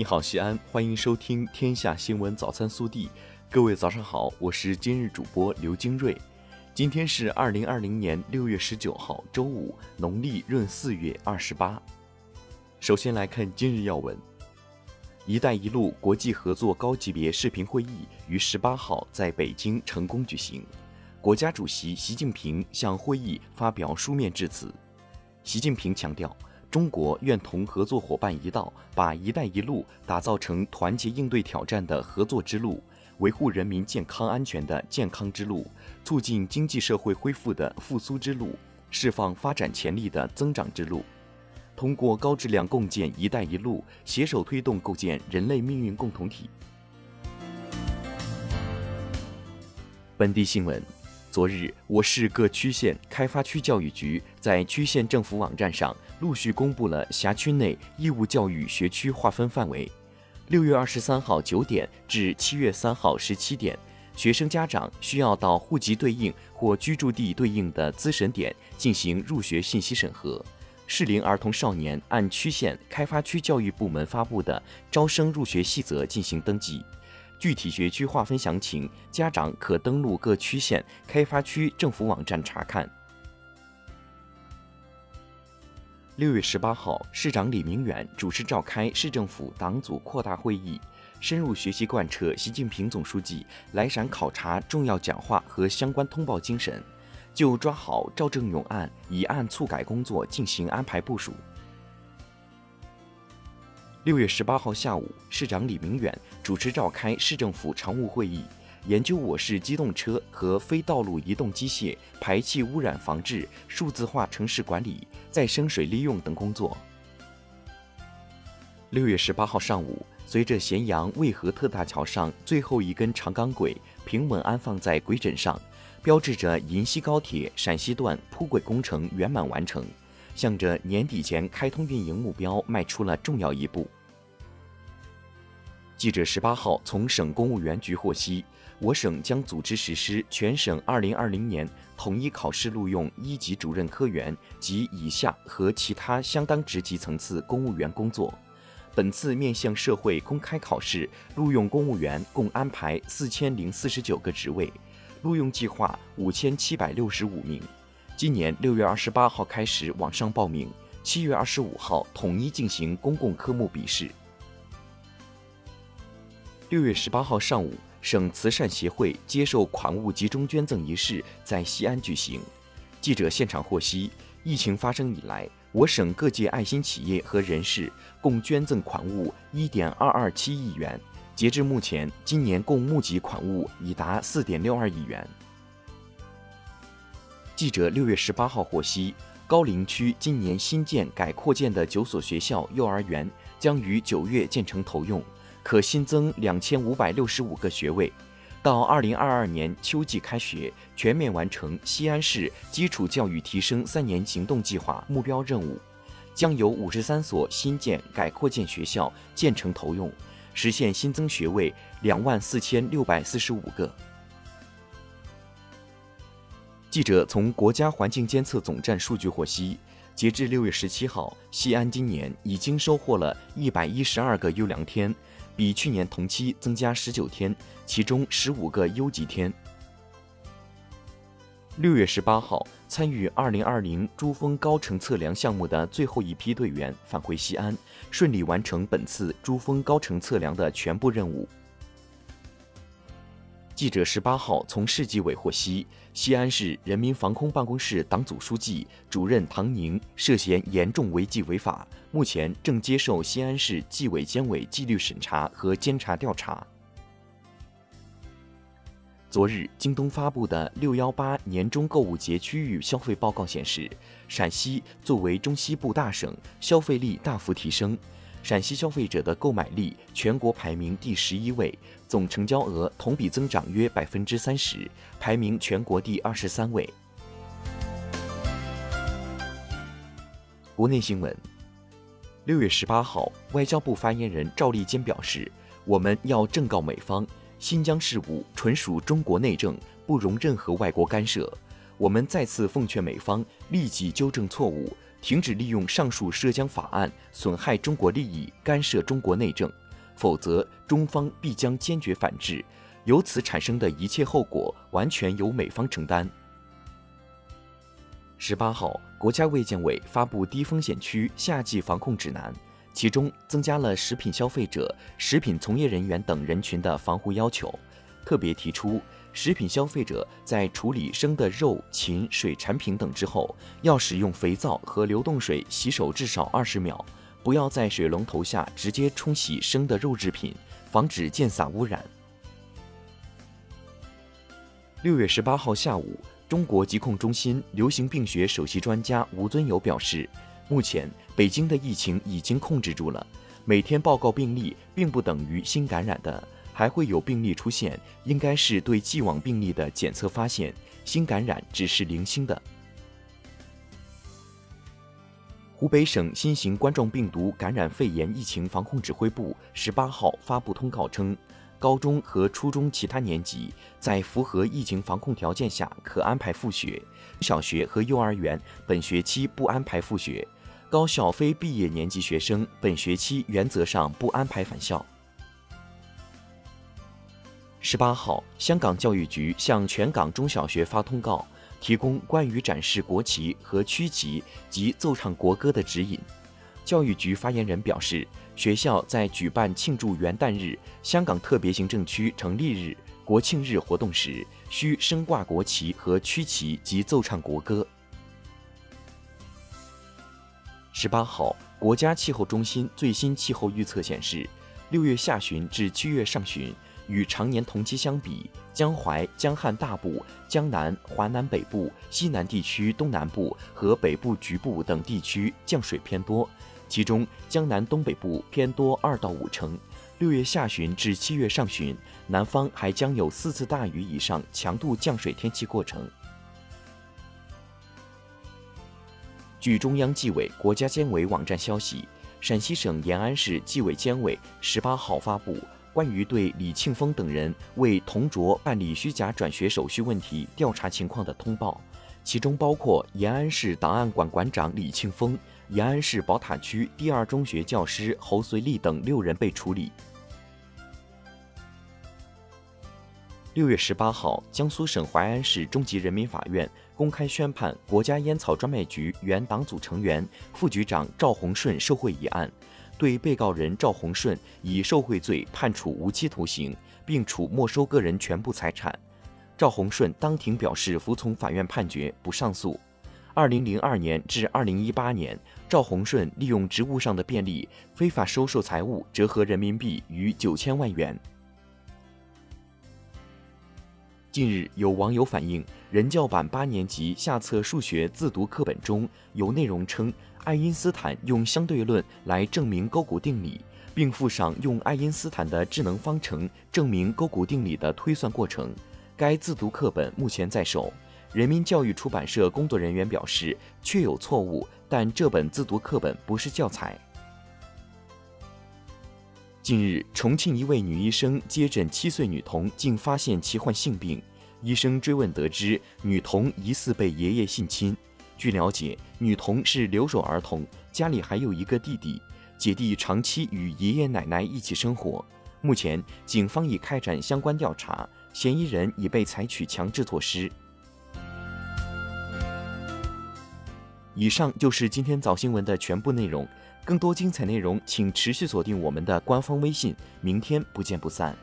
你好，西安，欢迎收听《天下新闻早餐速递》。各位早上好，我是今日主播刘金瑞。今天是二零二零年六月十九号，周五，农历闰四月二十八。首先来看今日要闻：“一带一路”国际合作高级别视频会议于十八号在北京成功举行。国家主席习近平向会议发表书面致辞。习近平强调。中国愿同合作伙伴一道，把“一带一路”打造成团结应对挑战的合作之路，维护人民健康安全的健康之路，促进经济社会恢复的复苏之路，释放发展潜力的增长之路。通过高质量共建“一带一路”，携手推动构建人类命运共同体。本地新闻。昨日，我市各区县开发区教育局在区县政府网站上陆续公布了辖区内义务教育学区划分范围。六月二十三号九点至七月三号十七点，学生家长需要到户籍对应或居住地对应的资审点进行入学信息审核。适龄儿童少年按区县开发区教育部门发布的招生入学细则进行登记。具体学区划分详情，家长可登录各区县开发区政府网站查看。六月十八号，市长李明远主持召开市政府党组扩大会议，深入学习贯彻习近平总书记来陕考察重要讲话和相关通报精神，就抓好赵正永案以案促改工作进行安排部署。六月十八号下午，市长李明远主持召开市政府常务会议，研究我市机动车和非道路移动机械排气污染防治、数字化城市管理、再生水利用等工作。六月十八号上午，随着咸阳渭河特大桥上最后一根长钢轨平稳安放在轨枕上，标志着银西高铁陕西段铺轨工程圆满完成。向着年底前开通运营目标迈出了重要一步。记者十八号从省公务员局获悉，我省将组织实施全省二零二零年统一考试录用一级主任科员及以下和其他相当职级层次公务员工作。本次面向社会公开考试录用公务员共安排四千零四十九个职位，录用计划五千七百六十五名。今年六月二十八号开始网上报名，七月二十五号统一进行公共科目笔试。六月十八号上午，省慈善协会接受款物集中捐赠仪式在西安举行。记者现场获悉，疫情发生以来，我省各界爱心企业和人士共捐赠款物一点二二七亿元，截至目前，今年共募集款物已达四点六二亿元。记者六月十八号获悉，高陵区今年新建改扩建的九所学校幼儿园将于九月建成投用，可新增两千五百六十五个学位。到二零二二年秋季开学，全面完成西安市基础教育提升三年行动计划目标任务，将有五十三所新建改扩建学校建成投用，实现新增学位两万四千六百四十五个。记者从国家环境监测总站数据获悉，截至六月十七号，西安今年已经收获了一百一十二个优良天，比去年同期增加十九天，其中十五个优级天。六月十八号，参与二零二零珠峰高程测量项目的最后一批队员返回西安，顺利完成本次珠峰高程测量的全部任务。记者十八号从市纪委获悉，西安市人民防空办公室党组书记、主任唐宁涉嫌严重违纪违法，目前正接受西安市纪委监委纪律审查和监察调查。昨日，京东发布的“六幺八”年中购物节区域消费报告显示，陕西作为中西部大省，消费力大幅提升。陕西消费者的购买力全国排名第十一位，总成交额同比增长约百分之三十，排名全国第二十三位。国内新闻：六月十八号，外交部发言人赵立坚表示，我们要正告美方，新疆事务纯属中国内政，不容任何外国干涉。我们再次奉劝美方立即纠正错误。停止利用上述涉疆法案损害中国利益、干涉中国内政，否则中方必将坚决反制。由此产生的一切后果，完全由美方承担。十八号，国家卫健委发布低风险区夏季防控指南，其中增加了食品消费者、食品从业人员等人群的防护要求，特别提出，食品消费者在处理生的肉、禽、水产品等之后，要使用肥皂和流动水洗手至少二十秒，不要在水龙头下直接冲洗生的肉制品，防止溅洒污染。六月十八号下午，中国疾控中心流行病学首席专家吴尊友表示，目前北京的疫情已经控制住了，每天报告病例并不等于新感染的，还会有病例出现，应该是对既往病例的检测发现，新感染只是零星的。湖北省新型冠状病毒感染肺炎疫情防控指挥部十八号发布通告称。高中和初中其他年级在符合疫情防控条件下可安排复学，小学和幼儿园本学期不安排复学，高校非毕业年级学生本学期原则上不安排返校。十八号，香港教育局向全港中小学发通告，提供关于展示国旗和区旗及奏唱国歌的指引。教育局发言人表示，学校在举办庆祝元旦日、香港特别行政区成立日、国庆日活动时，需升挂国旗和区旗及奏唱国歌。十八号，国家气候中心最新气候预测显示，六月下旬至七月上旬，与常年同期相比，江淮、江汉大部、江南、华南北部、西南地区东南部和北部局部等地区降水偏多。其中，江南东北部偏多二到五成。六月下旬至七月上旬，南方还将有四次大雨以上强度降水天气过程。据中央纪委国家监委网站消息，陕西省延安市纪委监委十八号发布关于对李庆峰等人为同卓办理虚假转学手续问题调查情况的通报，其中包括延安市档案馆馆长李庆峰。延安市宝塔区第二中学教师侯随利等六人被处理。六月十八号，江苏省淮安市中级人民法院公开宣判国家烟草专卖局原党组成员、副局长赵洪顺受贿一案，对被告人赵洪顺以受贿罪判处无期徒刑，并处没收个人全部财产。赵洪顺当庭表示服从法院判决，不上诉。二零零二年至二零一八年，赵洪顺利用职务上的便利，非法收受财物，折合人民币逾九千万元。近日，有网友反映，人教版八年级下册数学自读课本中有内容称，爱因斯坦用相对论来证明勾股定理，并附上用爱因斯坦的智能方程证明勾股定理的推算过程。该自读课本目前在手。人民教育出版社工作人员表示，确有错误，但这本自读课本不是教材。近日，重庆一位女医生接诊七岁女童，竟发现其患性病。医生追问得知，女童疑似被爷爷性侵。据了解，女童是留守儿童，家里还有一个弟弟，姐弟长期与爷爷奶奶一起生活。目前，警方已开展相关调查，嫌疑人已被采取强制措施。以上就是今天早新闻的全部内容，更多精彩内容请持续锁定我们的官方微信，明天不见不散。